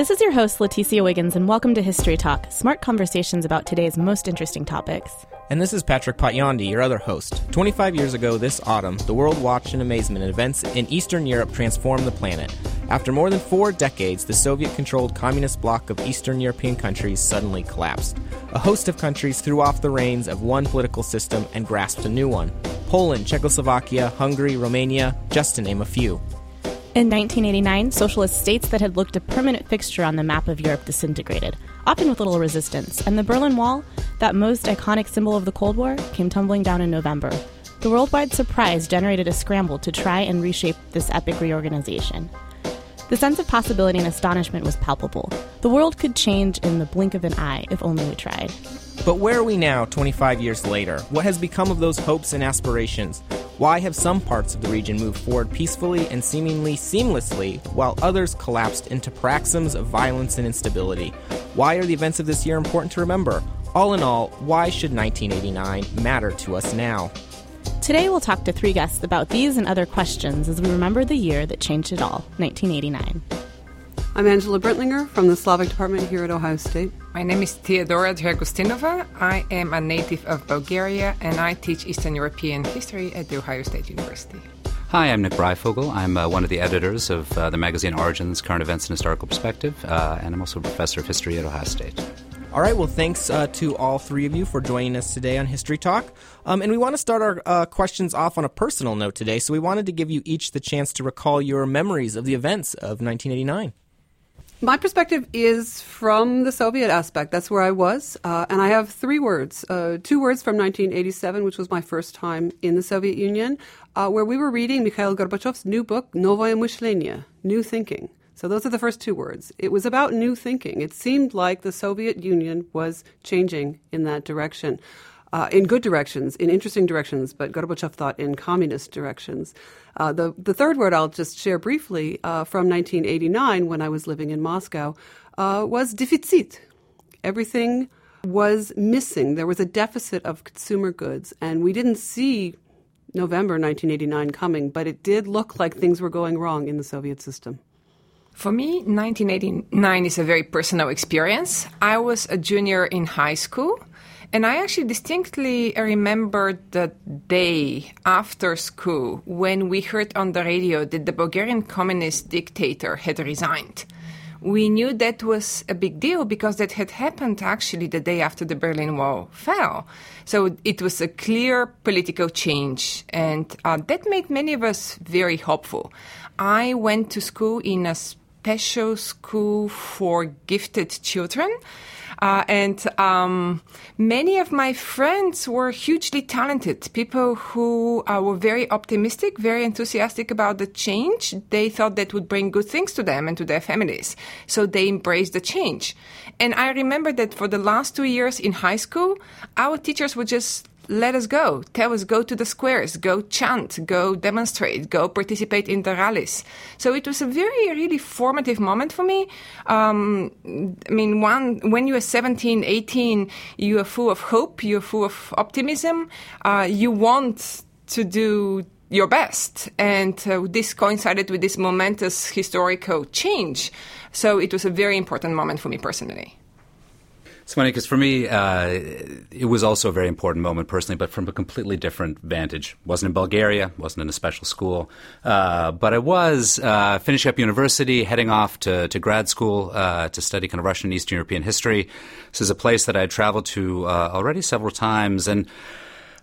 This is your host, Leticia Wiggins, and welcome to History Talk, smart conversations about today's most interesting topics. And this is Patrick Potyondy, your other host. 25 years ago this autumn, the world watched in amazement as events in Eastern Europe transformed the planet. After more than four decades, the Soviet controlled communist bloc of Eastern European countries suddenly collapsed. A host of countries threw off the reins of one political system and grasped a new one Poland, Czechoslovakia, Hungary, Romania, just to name a few. In 1989, socialist states that had looked a permanent fixture on the map of Europe disintegrated, often with little resistance, and the Berlin Wall, that most iconic symbol of the Cold War, came tumbling down in November. The worldwide surprise generated a scramble to try and reshape this epic reorganization. The sense of possibility and astonishment was palpable. The world could change in the blink of an eye if only we tried. But where are we now, 25 years later? What has become of those hopes and aspirations? Why have some parts of the region moved forward peacefully and seemingly seamlessly, while others collapsed into paroxysms of violence and instability? Why are the events of this year important to remember? All in all, why should 1989 matter to us now? Today, we'll talk to three guests about these and other questions as we remember the year that changed it all 1989. I'm Angela Brintlinger from the Slavic Department here at Ohio State. My name is Theodora Dragostinova. I am a native of Bulgaria and I teach Eastern European history at The Ohio State University. Hi, I'm Nick Breyfogle. I'm uh, one of the editors of uh, the magazine Origins Current Events and Historical Perspective, uh, and I'm also a professor of history at Ohio State. All right, well, thanks uh, to all three of you for joining us today on History Talk. Um, and we want to start our uh, questions off on a personal note today, so we wanted to give you each the chance to recall your memories of the events of 1989. My perspective is from the Soviet aspect. That's where I was. Uh, and I have three words. Uh, two words from 1987, which was my first time in the Soviet Union, uh, where we were reading Mikhail Gorbachev's new book, Novoye Myshlenie, New Thinking. So those are the first two words. It was about new thinking. It seemed like the Soviet Union was changing in that direction uh, in good directions, in interesting directions, but Gorbachev thought in communist directions. Uh, the, the third word I'll just share briefly uh, from 1989 when I was living in Moscow uh, was deficit. Everything was missing. There was a deficit of consumer goods, and we didn't see November 1989 coming, but it did look like things were going wrong in the Soviet system. For me, 1989 is a very personal experience. I was a junior in high school and I actually distinctly remember the day after school when we heard on the radio that the Bulgarian communist dictator had resigned. We knew that was a big deal because that had happened actually the day after the Berlin Wall fell. So it was a clear political change, and uh, that made many of us very hopeful. I went to school in a special school for gifted children. Uh, and um, many of my friends were hugely talented, people who uh, were very optimistic, very enthusiastic about the change. They thought that would bring good things to them and to their families. So they embraced the change. And I remember that for the last two years in high school, our teachers would just let us go. Tell us, go to the squares, go chant, go demonstrate, go participate in the rallies. So it was a very, really formative moment for me. Um, I mean, one, when you are 17, 18, you are full of hope, you're full of optimism, uh, you want to do your best. And uh, this coincided with this momentous historical change. So it was a very important moment for me personally. It's funny because for me, uh, it was also a very important moment personally, but from a completely different vantage. wasn't in Bulgaria, wasn't in a special school, uh, but I was uh, finishing up university, heading off to, to grad school uh, to study kind of Russian and Eastern European history. This is a place that I had traveled to uh, already several times, and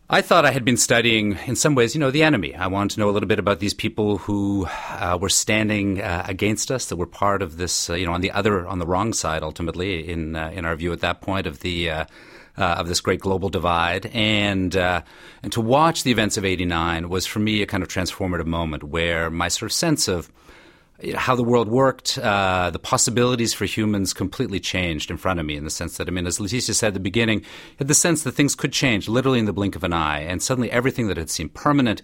I thought I had been studying, in some ways, you know, the enemy. I wanted to know a little bit about these people who uh, were standing uh, against us, that were part of this, uh, you know, on the other, on the wrong side, ultimately, in uh, in our view at that point of the uh, uh, of this great global divide, and and to watch the events of '89 was for me a kind of transformative moment where my sort of sense of how the world worked, uh, the possibilities for humans completely changed in front of me in the sense that, I mean, as Leticia said at the beginning, had the sense that things could change literally in the blink of an eye. And suddenly everything that had seemed permanent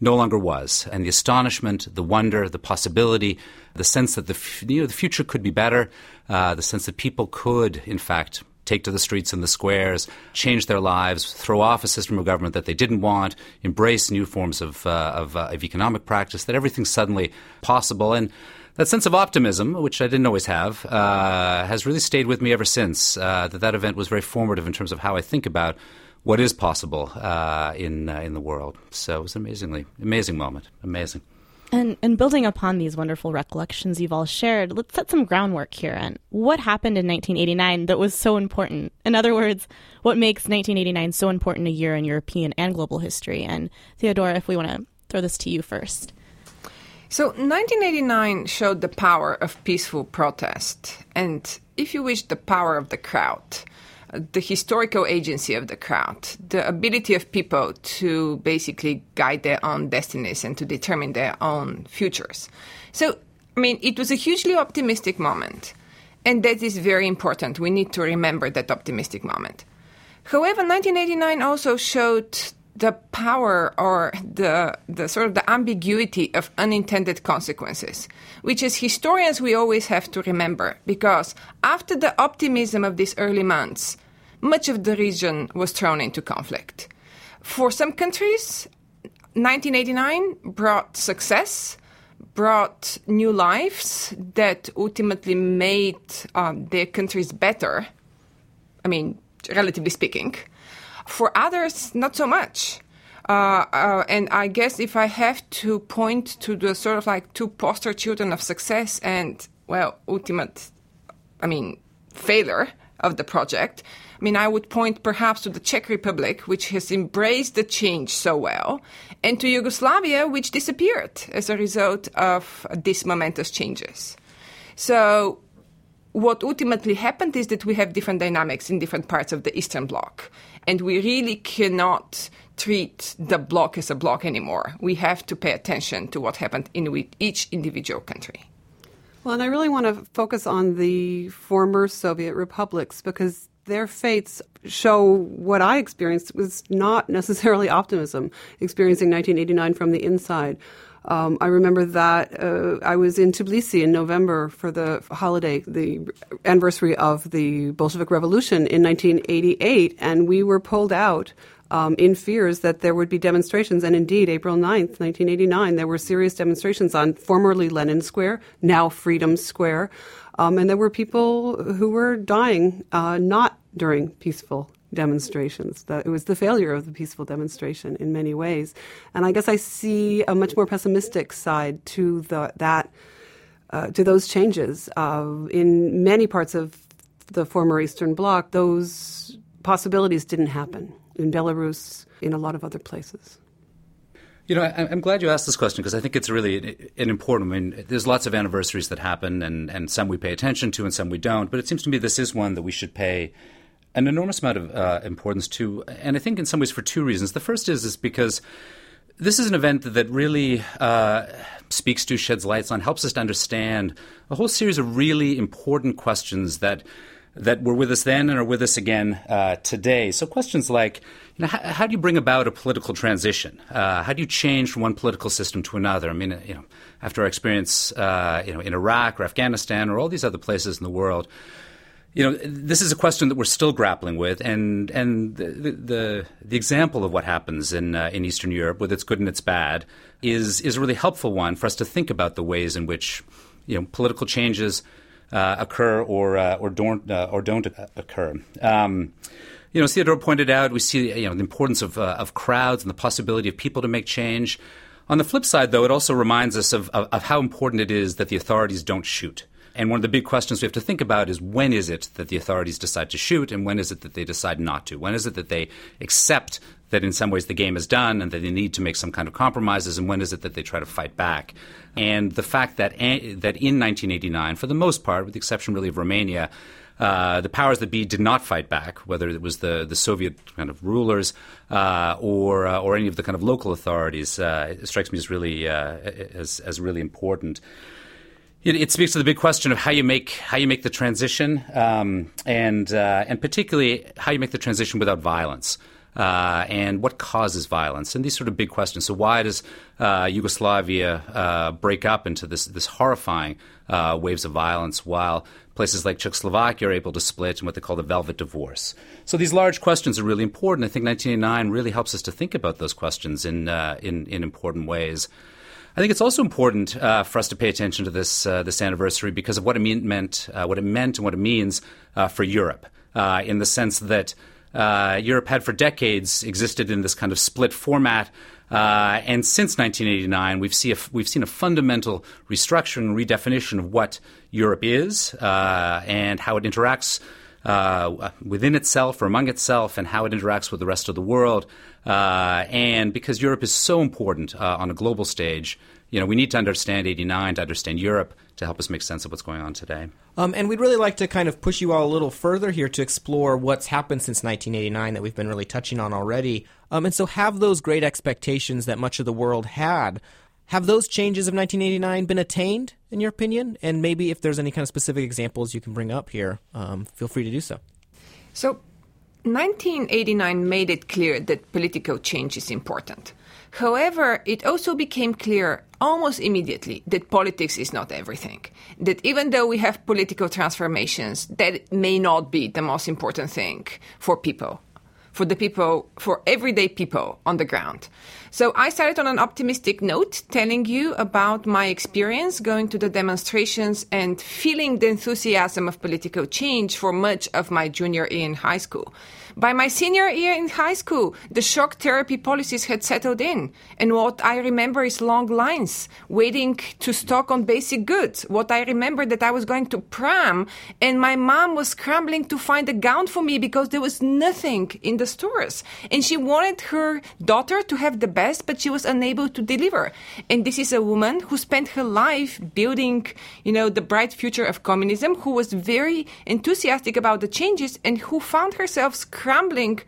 no longer was. And the astonishment, the wonder, the possibility, the sense that the, you know, the future could be better, uh, the sense that people could, in fact, take to the streets and the squares, change their lives, throw off a system of government that they didn't want, embrace new forms of, uh, of, uh, of economic practice, that everything's suddenly possible. And that sense of optimism, which I didn't always have, uh, has really stayed with me ever since. Uh, that that event was very formative in terms of how I think about what is possible uh, in uh, in the world. So it was an amazingly amazing moment. Amazing. And, and building upon these wonderful recollections you've all shared, let's set some groundwork here. And what happened in 1989 that was so important? In other words, what makes 1989 so important a year in European and global history? And Theodora, if we want to throw this to you first. So, 1989 showed the power of peaceful protest, and if you wish, the power of the crowd, the historical agency of the crowd, the ability of people to basically guide their own destinies and to determine their own futures. So, I mean, it was a hugely optimistic moment, and that is very important. We need to remember that optimistic moment. However, 1989 also showed the power or the, the sort of the ambiguity of unintended consequences, which as historians we always have to remember because after the optimism of these early months, much of the region was thrown into conflict. For some countries, 1989 brought success, brought new lives that ultimately made um, their countries better. I mean, relatively speaking. For others, not so much. Uh, uh, and I guess if I have to point to the sort of like two poster children of success and, well, ultimate, I mean, failure of the project, I mean, I would point perhaps to the Czech Republic, which has embraced the change so well, and to Yugoslavia, which disappeared as a result of these momentous changes. So, what ultimately happened is that we have different dynamics in different parts of the Eastern Bloc, and we really cannot treat the bloc as a bloc anymore. We have to pay attention to what happened in each individual country. Well, and I really want to focus on the former Soviet republics because their fates show what I experienced was not necessarily optimism, experiencing 1989 from the inside. Um, I remember that uh, I was in Tbilisi in November for the holiday, the anniversary of the Bolshevik Revolution in 1988, and we were pulled out um, in fears that there would be demonstrations. And indeed, April 9th, 1989, there were serious demonstrations on formerly Lenin Square, now Freedom Square. Um, and there were people who were dying uh, not during peaceful demonstrations. it was the failure of the peaceful demonstration in many ways. And I guess I see a much more pessimistic side to the, that. Uh, to those changes uh, in many parts of the former Eastern Bloc, those possibilities didn't happen in Belarus, in a lot of other places. You know, I, am glad you asked this question because I think it's really an important. I mean, there's lots of anniversaries that happen, and, and some we pay attention to, and some we don't. But it seems to me this is one that we should pay an enormous amount of uh, importance to, and I think in some ways for two reasons. The first is is because this is an event that really uh, speaks to, sheds lights on, helps us to understand a whole series of really important questions that that were with us then and are with us again uh, today. So questions like, you know, how, how, do you bring about a political transition? Uh, how do you change from one political system to another? I mean, you know, after our experience, uh, you know, in Iraq or Afghanistan or all these other places in the world, you know, this is a question that we're still grappling with, and and the the, the example of what happens in uh, in Eastern Europe, with its good and its bad, is is a really helpful one for us to think about the ways in which you know political changes uh, occur or uh, or don't uh, or don't occur. Um, you know, Theodore pointed out we see you know the importance of uh, of crowds and the possibility of people to make change. On the flip side, though, it also reminds us of, of, of how important it is that the authorities don't shoot. And one of the big questions we have to think about is when is it that the authorities decide to shoot and when is it that they decide not to? When is it that they accept that in some ways the game is done and that they need to make some kind of compromises and when is it that they try to fight back? And the fact that, that in 1989, for the most part, with the exception really of Romania, uh, the powers that be did not fight back, whether it was the, the Soviet kind of rulers uh, or uh, or any of the kind of local authorities. Uh, it strikes me as really uh, as as really important it, it, speaks to the big question of how you make how you make the transition, um, and uh, and particularly how you make the transition without violence. Uh, and what causes violence, and these sort of big questions. So, why does uh, Yugoslavia uh, break up into this this horrifying uh, waves of violence, while places like Czechoslovakia are able to split in what they call the velvet divorce? So, these large questions are really important. I think 1989 really helps us to think about those questions in uh, in, in important ways. I think it's also important uh, for us to pay attention to this uh, this anniversary because of what it mean, meant, uh, what it meant, and what it means for Europe, in the sense that uh, Europe had for decades existed in this kind of split format. and since 1989, we've, see a, we've seen a fundamental restructuring, redefinition of what Europe is and how it interacts uh, within itself or among itself and how it interacts with the rest of the world. Uh, and because Europe is so important uh, on a global stage, you know, we need to understand 89 to understand Europe to help us make sense of what's going on today. Um, and we'd really like to kind of push you all a little further here to explore what's happened since 1989 that we've been really touching on already. Um, and so, have those great expectations that much of the world had have those changes of 1989 been attained, in your opinion? And maybe if there's any kind of specific examples you can bring up here, um, feel free to do so. So, 1989 made it clear that political change is important. However, it also became clear almost immediately that politics is not everything. That even though we have political transformations, that may not be the most important thing for people for the people, for everyday people on the ground. So I started on an optimistic note, telling you about my experience going to the demonstrations and feeling the enthusiasm of political change for much of my junior year in high school. By my senior year in high school, the shock therapy policies had settled in. And what I remember is long lines waiting to stock on basic goods. What I remember that I was going to prom and my mom was scrambling to find a gown for me because there was nothing in the stores. And she wanted her daughter to have the best, but she was unable to deliver. And this is a woman who spent her life building, you know, the bright future of communism, who was very enthusiastic about the changes and who found herself scrambling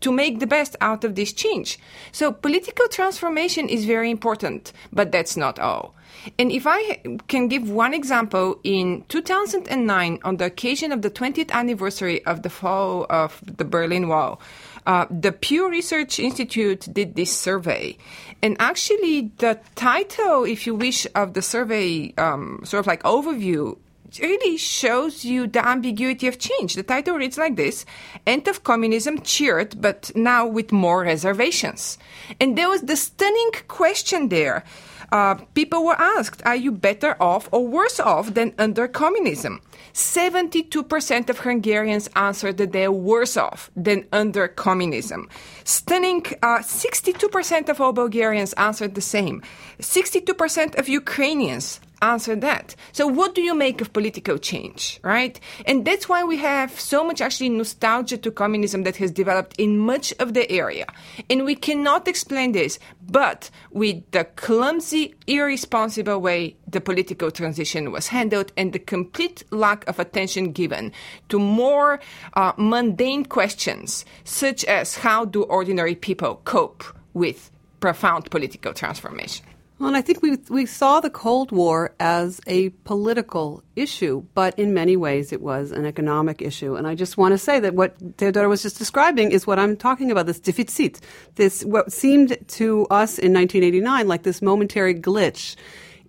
to make the best out of this change. So political transformation is very important, but that's not all. And if I can give one example, in 2009, on the occasion of the 20th anniversary of the fall of the Berlin Wall, uh, the Pew Research Institute did this survey. And actually, the title, if you wish, of the survey, um, sort of like overview, really shows you the ambiguity of change. The title reads like this End of Communism cheered, but now with more reservations. And there was the stunning question there. Uh, people were asked, Are you better off or worse off than under communism? 72% of Hungarians answered that they're worse off than under communism. Stunning, uh, 62% of all Bulgarians answered the same. 62% of Ukrainians answer that. So what do you make of political change, right? And that's why we have so much actually nostalgia to communism that has developed in much of the area. And we cannot explain this, but with the clumsy, irresponsible way the political transition was handled and the complete lack of attention given to more uh, mundane questions, such as how do ordinary people cope with profound political transformation. Well, and I think we we saw the Cold War as a political issue, but in many ways it was an economic issue. And I just want to say that what Theodora was just describing is what I'm talking about. This deficit, this what seemed to us in 1989 like this momentary glitch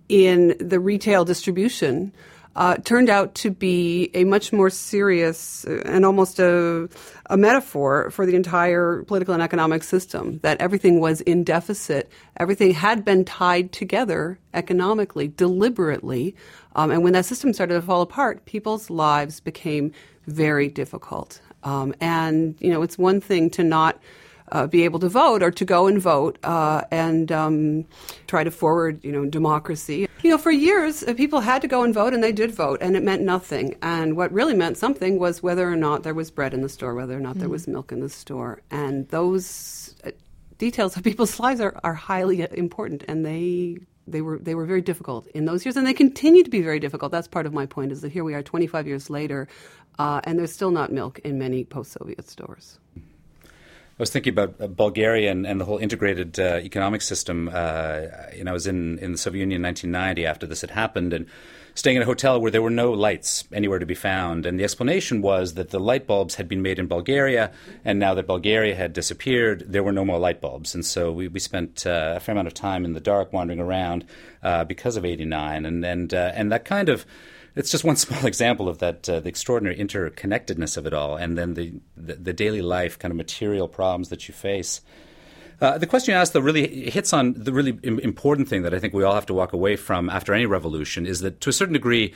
in the retail distribution uh, turned out to be a much more serious uh, and almost a, a metaphor for the entire political and economic system. That everything was in deficit, everything had been tied together economically, deliberately. Um, and when that system started to fall apart, people's lives became very difficult. Um, and, you know, it's one thing to not uh, be able to vote or to go and vote uh, and um, try to forward, you know, democracy. You know, for years, uh, people had to go and vote, and they did vote, and it meant nothing. And what really meant something was whether or not there was bread in the store, whether or not mm. there was milk in the store. And those uh, details of people's lives are, are highly important, and they they were they were very difficult in those years, and they continue to be very difficult. That's part of my point. Is that here we are, 25 years later, uh, and there's still not milk in many post-Soviet stores. I was thinking about uh, Bulgaria and, and, the whole integrated uh, economic system. Uh, you know, I was in, in the Soviet Union in 1990 after this had happened and staying in a hotel where there were no lights anywhere to be found. And the explanation was that the light bulbs had been made in Bulgaria, and now that Bulgaria had disappeared, there were no more light bulbs. And so we, we spent uh, a fair amount of time in the dark wandering around uh, because of 89. And, and, uh, and that kind of it's just one small example of that uh, the extraordinary interconnectedness of it all, and then the, the, the daily life kind of material problems that you face. Uh, the question you asked, though, really hits on the really important thing that I think we all have to walk away from after any revolution is that to a certain degree,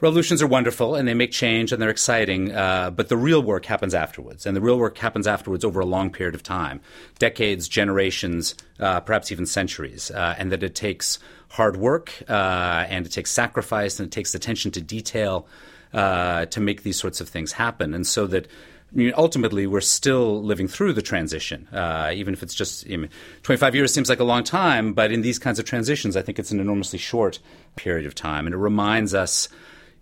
revolutions are wonderful and they make change and they're exciting, uh, but the real work happens afterwards. And the real work happens afterwards over a long period of time decades, generations, uh, perhaps even centuries. Uh, and that it takes hard work uh, and it takes sacrifice and it takes attention to detail uh, to make these sorts of things happen. And so that I mean, ultimately, we're still living through the transition, uh, even if it's just I mean, 25 years seems like a long time, but in these kinds of transitions, I think it's an enormously short period of time. And it reminds us,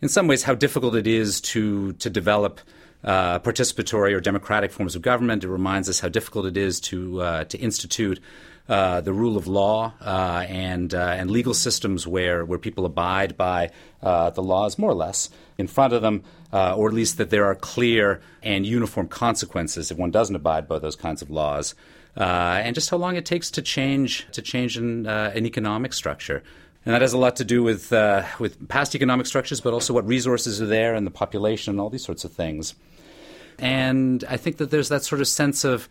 in some ways, how difficult it is to, to develop uh, participatory or democratic forms of government. It reminds us how difficult it is to, uh, to institute uh, the rule of law uh, and uh, and legal systems where where people abide by uh, the laws more or less in front of them, or at least that there are clear and uniform consequences if one doesn't abide by those kinds of laws, and just how long it takes to change to change an, an economic structure. And that has a lot to do with with past economic structures, but also what resources are there and the population and all these sorts of things. And I think that there's that sort of sense of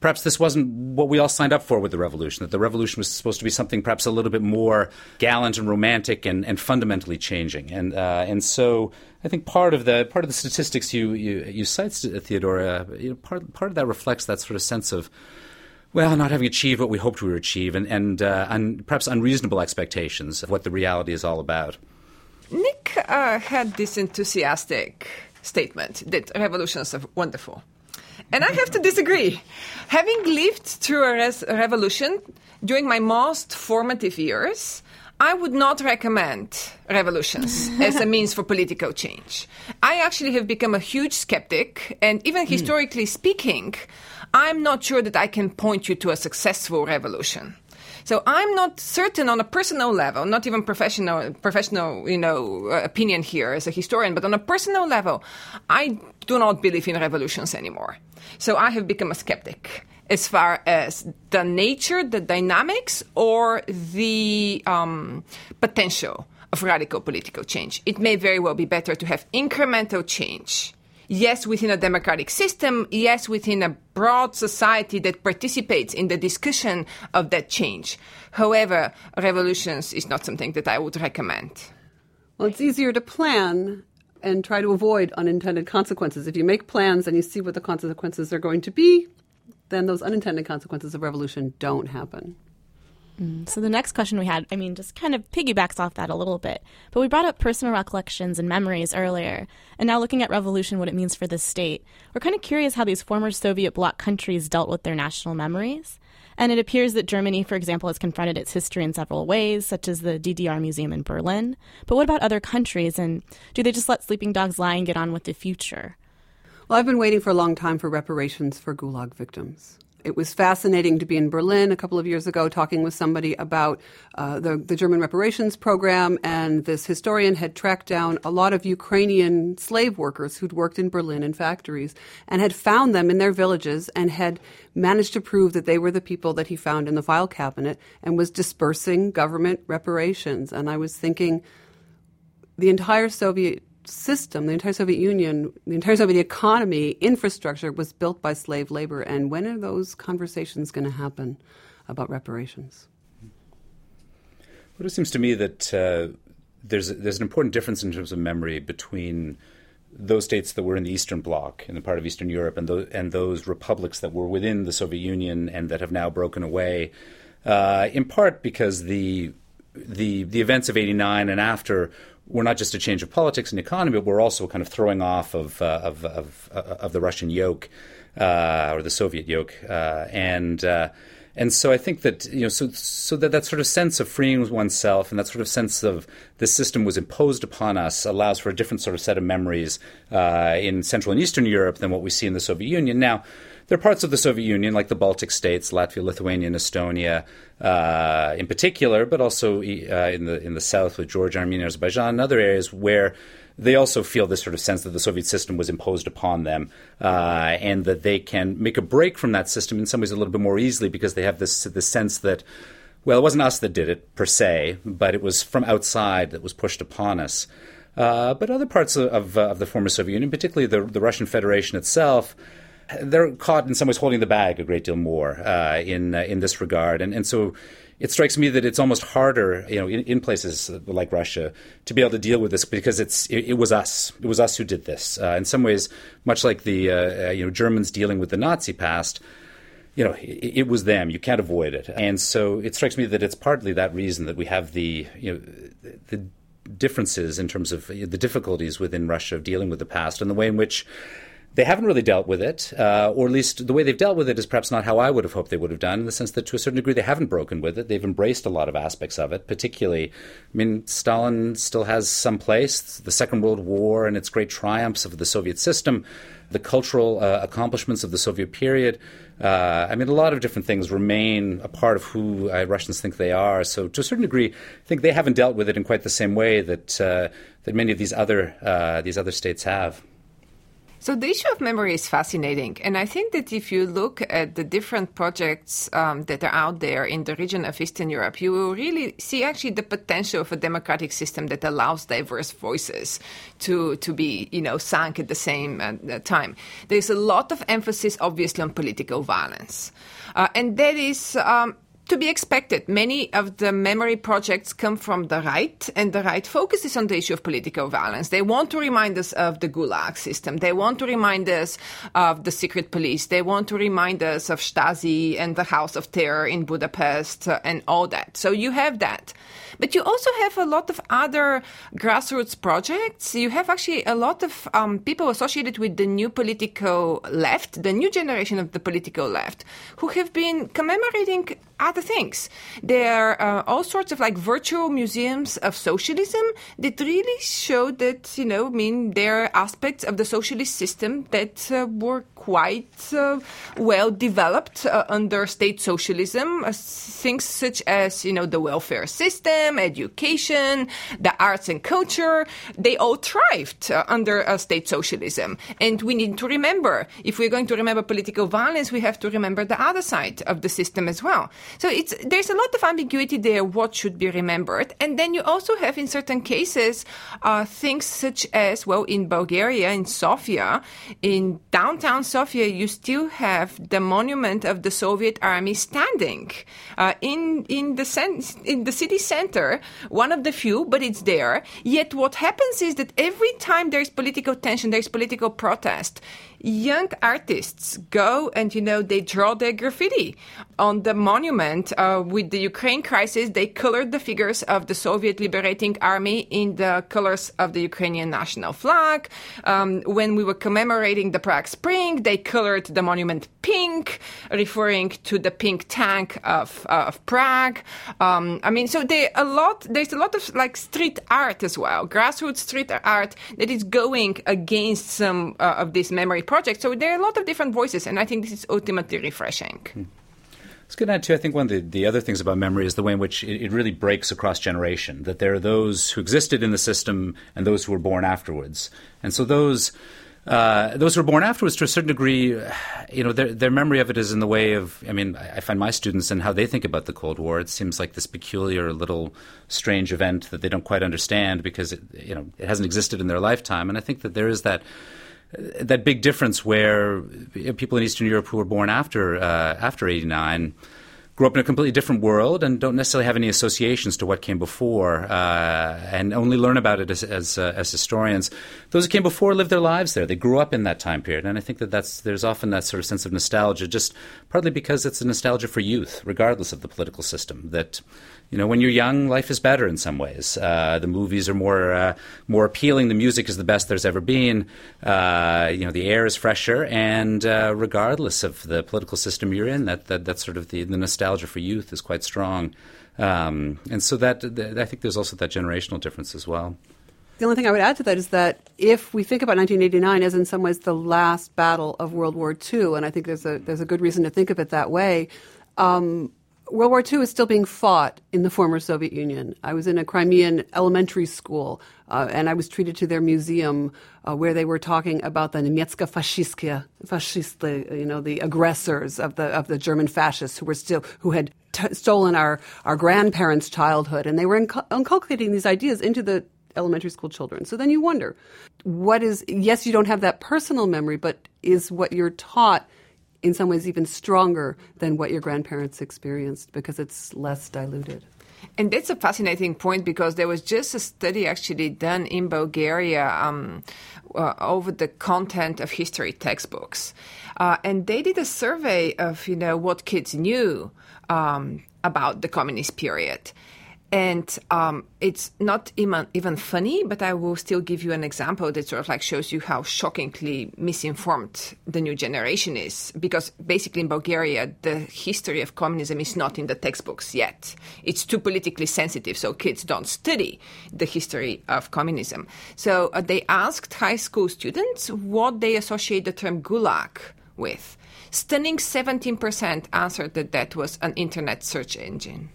perhaps this wasn't what we all signed up for with the revolution, that the revolution was supposed to be something perhaps a little bit more gallant and romantic and, and fundamentally changing. And, uh, and so I think part of the, part of the statistics you, you, you cite, Theodora, you know, part, part of that reflects that sort of sense of, well, not having achieved what we hoped we would achieve and, and, uh, and perhaps unreasonable expectations of what the reality is all about. Nick uh, had this enthusiastic statement that revolutions are wonderful. And I have to disagree. Having lived through a, res- a revolution during my most formative years, I would not recommend revolutions as a means for political change. I actually have become a huge skeptic, and even hmm. historically speaking, I'm not sure that I can point you to a successful revolution. So I'm not certain on a personal level, not even professional, professional, you know, uh, opinion here as a historian, but on a personal level, I do not believe in revolutions anymore. So I have become a skeptic as far as the nature, the dynamics, or the um, potential of radical political change. It may very well be better to have incremental change yes, within a democratic system, yes, within a broad society that participates in the discussion of that change. However, revolutions is not something that I would recommend. Well, it's easier to plan and try to avoid unintended consequences. If you make plans and you see what the consequences are going to be, then those unintended consequences of revolution don't happen. Mm, so the next question we had, I mean, just kind of piggybacks off that a little bit. But we brought up personal recollections and memories earlier, and now looking at revolution, what it means for the state, we're kind of curious how these former Soviet bloc countries dealt with their national memories. And it appears that Germany, for example, has confronted its history in several ways, such as the DDR Museum in Berlin. But what about other countries, and do they just let sleeping dogs lie and get on with the future? Well, I've been waiting for a long time for reparations for Gulag victims. It was fascinating to be in Berlin a couple of years ago talking with somebody about uh, the, the German reparations program, and this historian had tracked down a lot of Ukrainian slave workers who'd worked in Berlin in factories and had found them in their villages and had managed to prove that they were the people that he found in the file cabinet and was dispersing government reparations. And I was thinking, the entire Soviet system, the entire Soviet Union, the entire Soviet economy, infrastructure was built by slave labor. And when are those conversations going to happen about reparations? Well, it seems to me that uh, there's there's an important difference in terms of memory between those states that were in the Eastern Bloc, in the part of Eastern Europe, and those and those republics that were within the Soviet Union and that have now broken away, uh, in part because the the the events of '89 and after were not just a change of politics and economy, but were also kind of throwing off of uh, of, of, uh, of, the Russian yoke uh, or the Soviet yoke, uh, and uh, and so I think that you know so so that that sort of sense of freeing oneself and that sort of sense of the system was imposed upon us allows for a different sort of set of memories uh, in Central and Eastern Europe than what we see in the Soviet Union now. There are parts of the Soviet Union, like the Baltic states, Latvia, Lithuania, and Estonia, uh, in particular, but also uh, in the in the south with Georgia, Armenia, Azerbaijan, and other areas where they also feel this sort of sense that the Soviet system was imposed upon them, uh, and that they can make a break from that system in some ways a little bit more easily because they have this this sense that. Well, it wasn't us that did it per se, but it was from outside that was pushed upon us. Uh, but other parts of, of, of, the former Soviet Union, particularly the, the Russian Federation itself, they're caught in some ways holding the bag a great deal more uh, in uh, in this regard, and and so it strikes me that it's almost harder, you know, in, in, places like Russia to be able to deal with this because it's it, it was us, it was us who did this. Uh, in some ways, much like the uh, uh, you know Germans dealing with the Nazi past, you know, it, it, was them. You can't avoid it, and so it strikes me that it's partly that reason that we have the you know the differences in terms of the difficulties within Russia of dealing with the past and the way in which they haven't really dealt with it, uh, or at least the way they've dealt with it is perhaps not how I would have hoped they would have done, in the sense that to a certain degree they haven't broken with it. They've embraced a lot of aspects of it, particularly, I mean, Stalin still has some place, the Second World War and its great triumphs of the Soviet system, the cultural uh, accomplishments of the Soviet period. Uh, I mean, a lot of different things remain a part of who uh, Russians think they are. So, to a certain degree, I think they haven't dealt with it in quite the same way that uh, that many of these other uh, these other states have. So the issue of memory is fascinating, and I think that if you look at the different projects um, that are out there in the region of Eastern Europe, you will really see actually the potential of a democratic system that allows diverse voices to to be you know sunk at the same uh, time. There's a lot of emphasis, obviously, on political violence, uh, and that is. Um, to be expected. Many of the memory projects come from the right, and the right focuses on the issue of political violence. They want to remind us of the Gulag system. They want to remind us of the secret police. They want to remind us of Stasi and the House of Terror in Budapest uh, and all that. So you have that. But you also have a lot of other grassroots projects. You have actually a lot of um, people associated with the new political left, the new generation of the political left, who have been commemorating other things. There are uh, all sorts of like virtual museums of socialism that really show that, you know, I mean, there are aspects of the socialist system that uh, were quite uh, well developed uh, under state socialism. Uh, things such as, you know, the welfare system, education, the arts and culture, they all thrived uh, under state socialism. And we need to remember, if we're going to remember political violence, we have to remember the other side of the system as well. So it's there's a lot of ambiguity there. What should be remembered, and then you also have in certain cases uh, things such as well in Bulgaria, in Sofia, in downtown Sofia, you still have the monument of the Soviet army standing uh, in in the cen- in the city center, one of the few, but it's there. Yet what happens is that every time there's political tension, there's political protest young artists go and you know they draw their graffiti on the monument uh, with the Ukraine crisis. They colored the figures of the Soviet Liberating Army in the colors of the Ukrainian national flag. Um, when we were commemorating the Prague Spring, they colored the monument pink, referring to the pink tank of, uh, of Prague. Um, I mean, so there a lot. There's a lot of like street art as well, grassroots street art that is going against some uh, of these memory project. So there are a lot of different voices, and I think this is ultimately refreshing. Hmm. It's good to add, too. I think one of the, the other things about memory is the way in which it, it, really breaks across generation. That there are those who existed in the system and those who were born afterwards, and so those. Uh, those who were born afterwards, to a certain degree, you know, their, their memory of it is in the way of. I mean, I find my students and how they think about the Cold War. It seems like this peculiar, little, strange event that they don't quite understand because it, you know, it hasn't existed in their lifetime. And I think that there is that that big difference where people in Eastern Europe who were born after uh, after '89 grew up in a completely different world and don't necessarily have any associations to what came before, uh, and only learn about it as as, uh, as, historians. Those who came before lived their lives there; they grew up in that time period, and I think that that's there's often that sort of sense of nostalgia, just partly because it's a nostalgia for youth, regardless of the political system. That you know, when you're young, life is better in some ways. Uh, the movies are more uh, more appealing. The music is the best there's ever been. Uh, you know, the air is fresher, and uh, regardless of the political system you're in, that that, that sort of the, the nostalgia for youth is quite strong. Um, and so that, that I think there's also that generational difference as well. The only thing I would add to that is that if we think about 1989 as in some ways the last battle of World War II, and I think there's a there's a good reason to think of it that way. Um, World War II is still being fought in the former Soviet Union. I was in a Crimean elementary school, uh, and I was treated to their museum uh, where they were talking about the Niemiecka Faschistka, fasciste, you know, the aggressors of the of the German fascists who were still who had t- stolen our our grandparents' childhood, and they were inc- inculcating these ideas into the elementary school children. So then you wonder, what is yes you don't have that personal memory but is what you're taught in some ways even stronger than what your grandparents experienced because it's less diluted and that's a fascinating point because there was just a study actually done in Bulgaria um, uh, over the content of history textbooks, uh, and they did a survey of you know what kids knew um, about the communist period. And um, it's not even, even funny, but I will still give you an example that sort of like shows you how shockingly misinformed the new generation is. Because basically in Bulgaria, the history of communism is not in the textbooks yet. It's too politically sensitive, so kids don't study the history of communism. So uh, they asked high school students what they associate the term gulag with. Stunning 17% answered that that was an internet search engine.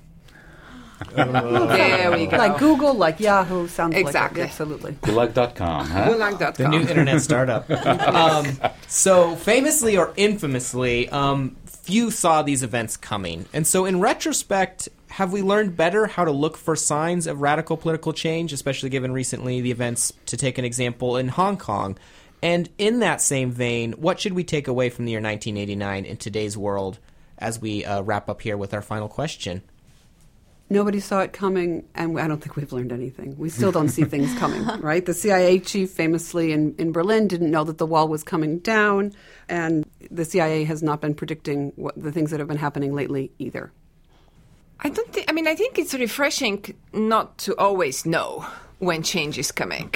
there we go. Like Google, like Yahoo, sounds Exactly. like it. absolutely. Gulag.com, huh? Gulag.com. The new internet startup. um, so, famously or infamously, um, few saw these events coming. And so, in retrospect, have we learned better how to look for signs of radical political change, especially given recently the events, to take an example, in Hong Kong? And in that same vein, what should we take away from the year 1989 in today's world as we uh, wrap up here with our final question? Nobody saw it coming, and I don't think we've learned anything. We still don't see things coming, right? The CIA chief famously in, in Berlin didn't know that the wall was coming down, and the CIA has not been predicting what, the things that have been happening lately either. I don't think. I mean, I think it's refreshing not to always know when change is coming.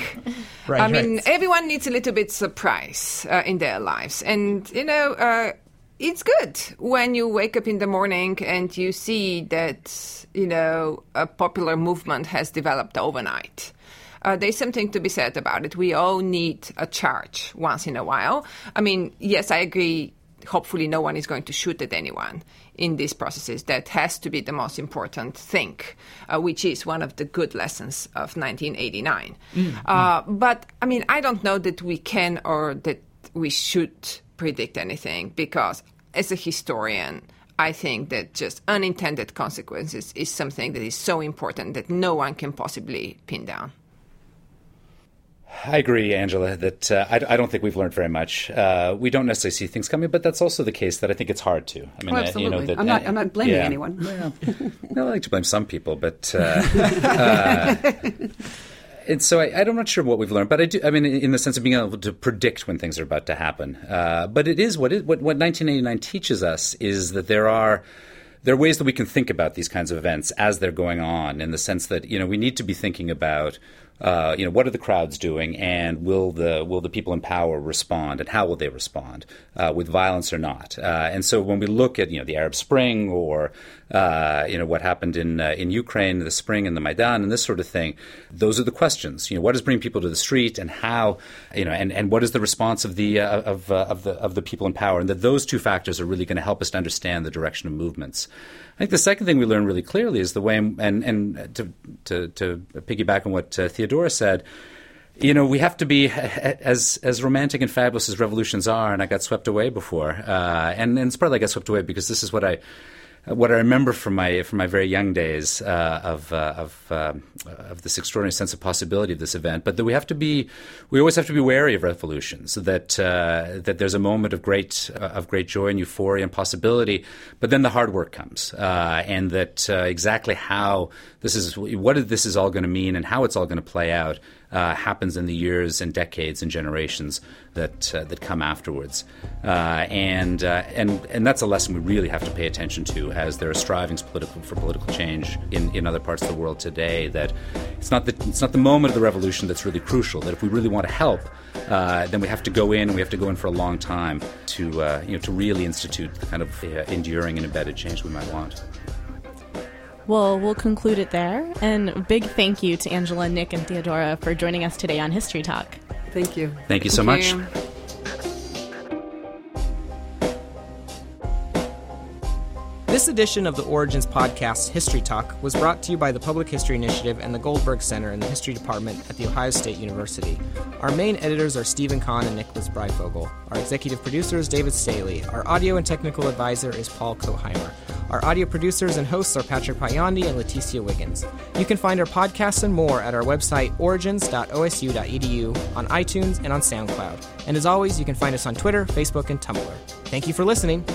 Right, I mean, right. everyone needs a little bit surprise uh, in their lives, and you know, uh, it's good when you wake up in the morning and you see that you know a popular movement has developed overnight. Uh, there's something to be said about it. We all need a charge once in a while. I mean, yes, I agree. Hopefully, no one is going to shoot at anyone in these processes. That has to be the most important thing, uh, which is one of the good lessons of 1989. Uh, but I mean, I don't know that we can or that we should predict anything because, as a historian, I think that just unintended consequences is something that is so important that no one can possibly pin down. I agree, Angela, that uh, I, I don't think we've learned very much. Uh, we don't necessarily see things coming, but that's also the case that I think it's hard to. I mean, Oh, uh, you know, absolutely. that, I'm not- I'm not blaming yeah. anyone. Well, no, I like to blame some people, but uh, uh, and so I, I'm not sure what we've learned, but I do. I mean, in the sense of being able to predict when things are about to happen. Uh, but it is what it, what what 1989 teaches us is that there are there are ways that we can think about these kinds of events as they're going on, in the sense that you know we need to be thinking about. Uh, you know, what are the crowds doing, and will the will the people in power respond, and how will they respond, uh, with violence or not? Uh, and so, when we look at you know the Arab Spring or uh, you know what happened in uh, in Ukraine, the Spring and the Maidan, and this sort of thing, those are the questions. You know, what is bringing people to the street, and how you know, and, and what is the response of the uh, of uh, of the of the people in power, and that those two factors are really going to help us to understand the direction of movements. I think the second thing we learn really clearly is the way, and and to to, to piggyback on what uh, Theodora said, you know, we have to be as as romantic and fabulous as revolutions are. And I got swept away before, uh, and and it's partly I got swept away because this is what I what I remember from my from my very young days uh, of uh, of uh, of this extraordinary sense of possibility of this event, but that we have to be we always have to be wary of revolutions. That uh, that there's a moment of great of great joy and euphoria and possibility, but then the hard work comes, uh, and that uh, exactly how this is what this is all going to mean and how it's all going to play out uh, happens in the years and decades and generations that uh, that come afterwards, uh, and uh, and and that's a lesson we really have to pay attention to as there are strivings political for political change in, in other parts of the world today. That it's not the it's not the moment of the revolution that's really crucial. That if we really want to help, uh, then we have to go in and we have to go in for a long time to uh, you know to really institute the kind of enduring and embedded change we might want. Well, we'll conclude it there. And big thank you to Angela, Nick, and Theodora for joining us today on History Talk. Thank you. Thank you so Thank much. you. This edition of the Origins Podcast History Talk was brought to you by the Public History Initiative and the Goldberg Center in the History Department at The Ohio State University. Our main editors are Steven Conn and Nicholas Breyfogle. Our executive producer is David Staley. Our audio and technical advisor is Paul Koheimer. Our audio producers and hosts are Patrick Potyondy and Leticia Wiggins. You can find our podcasts and more at our website origins.osu.edu, on iTunes, and on SoundCloud. And as always, you can find us on Twitter, Facebook, and Tumblr. Thank you for listening.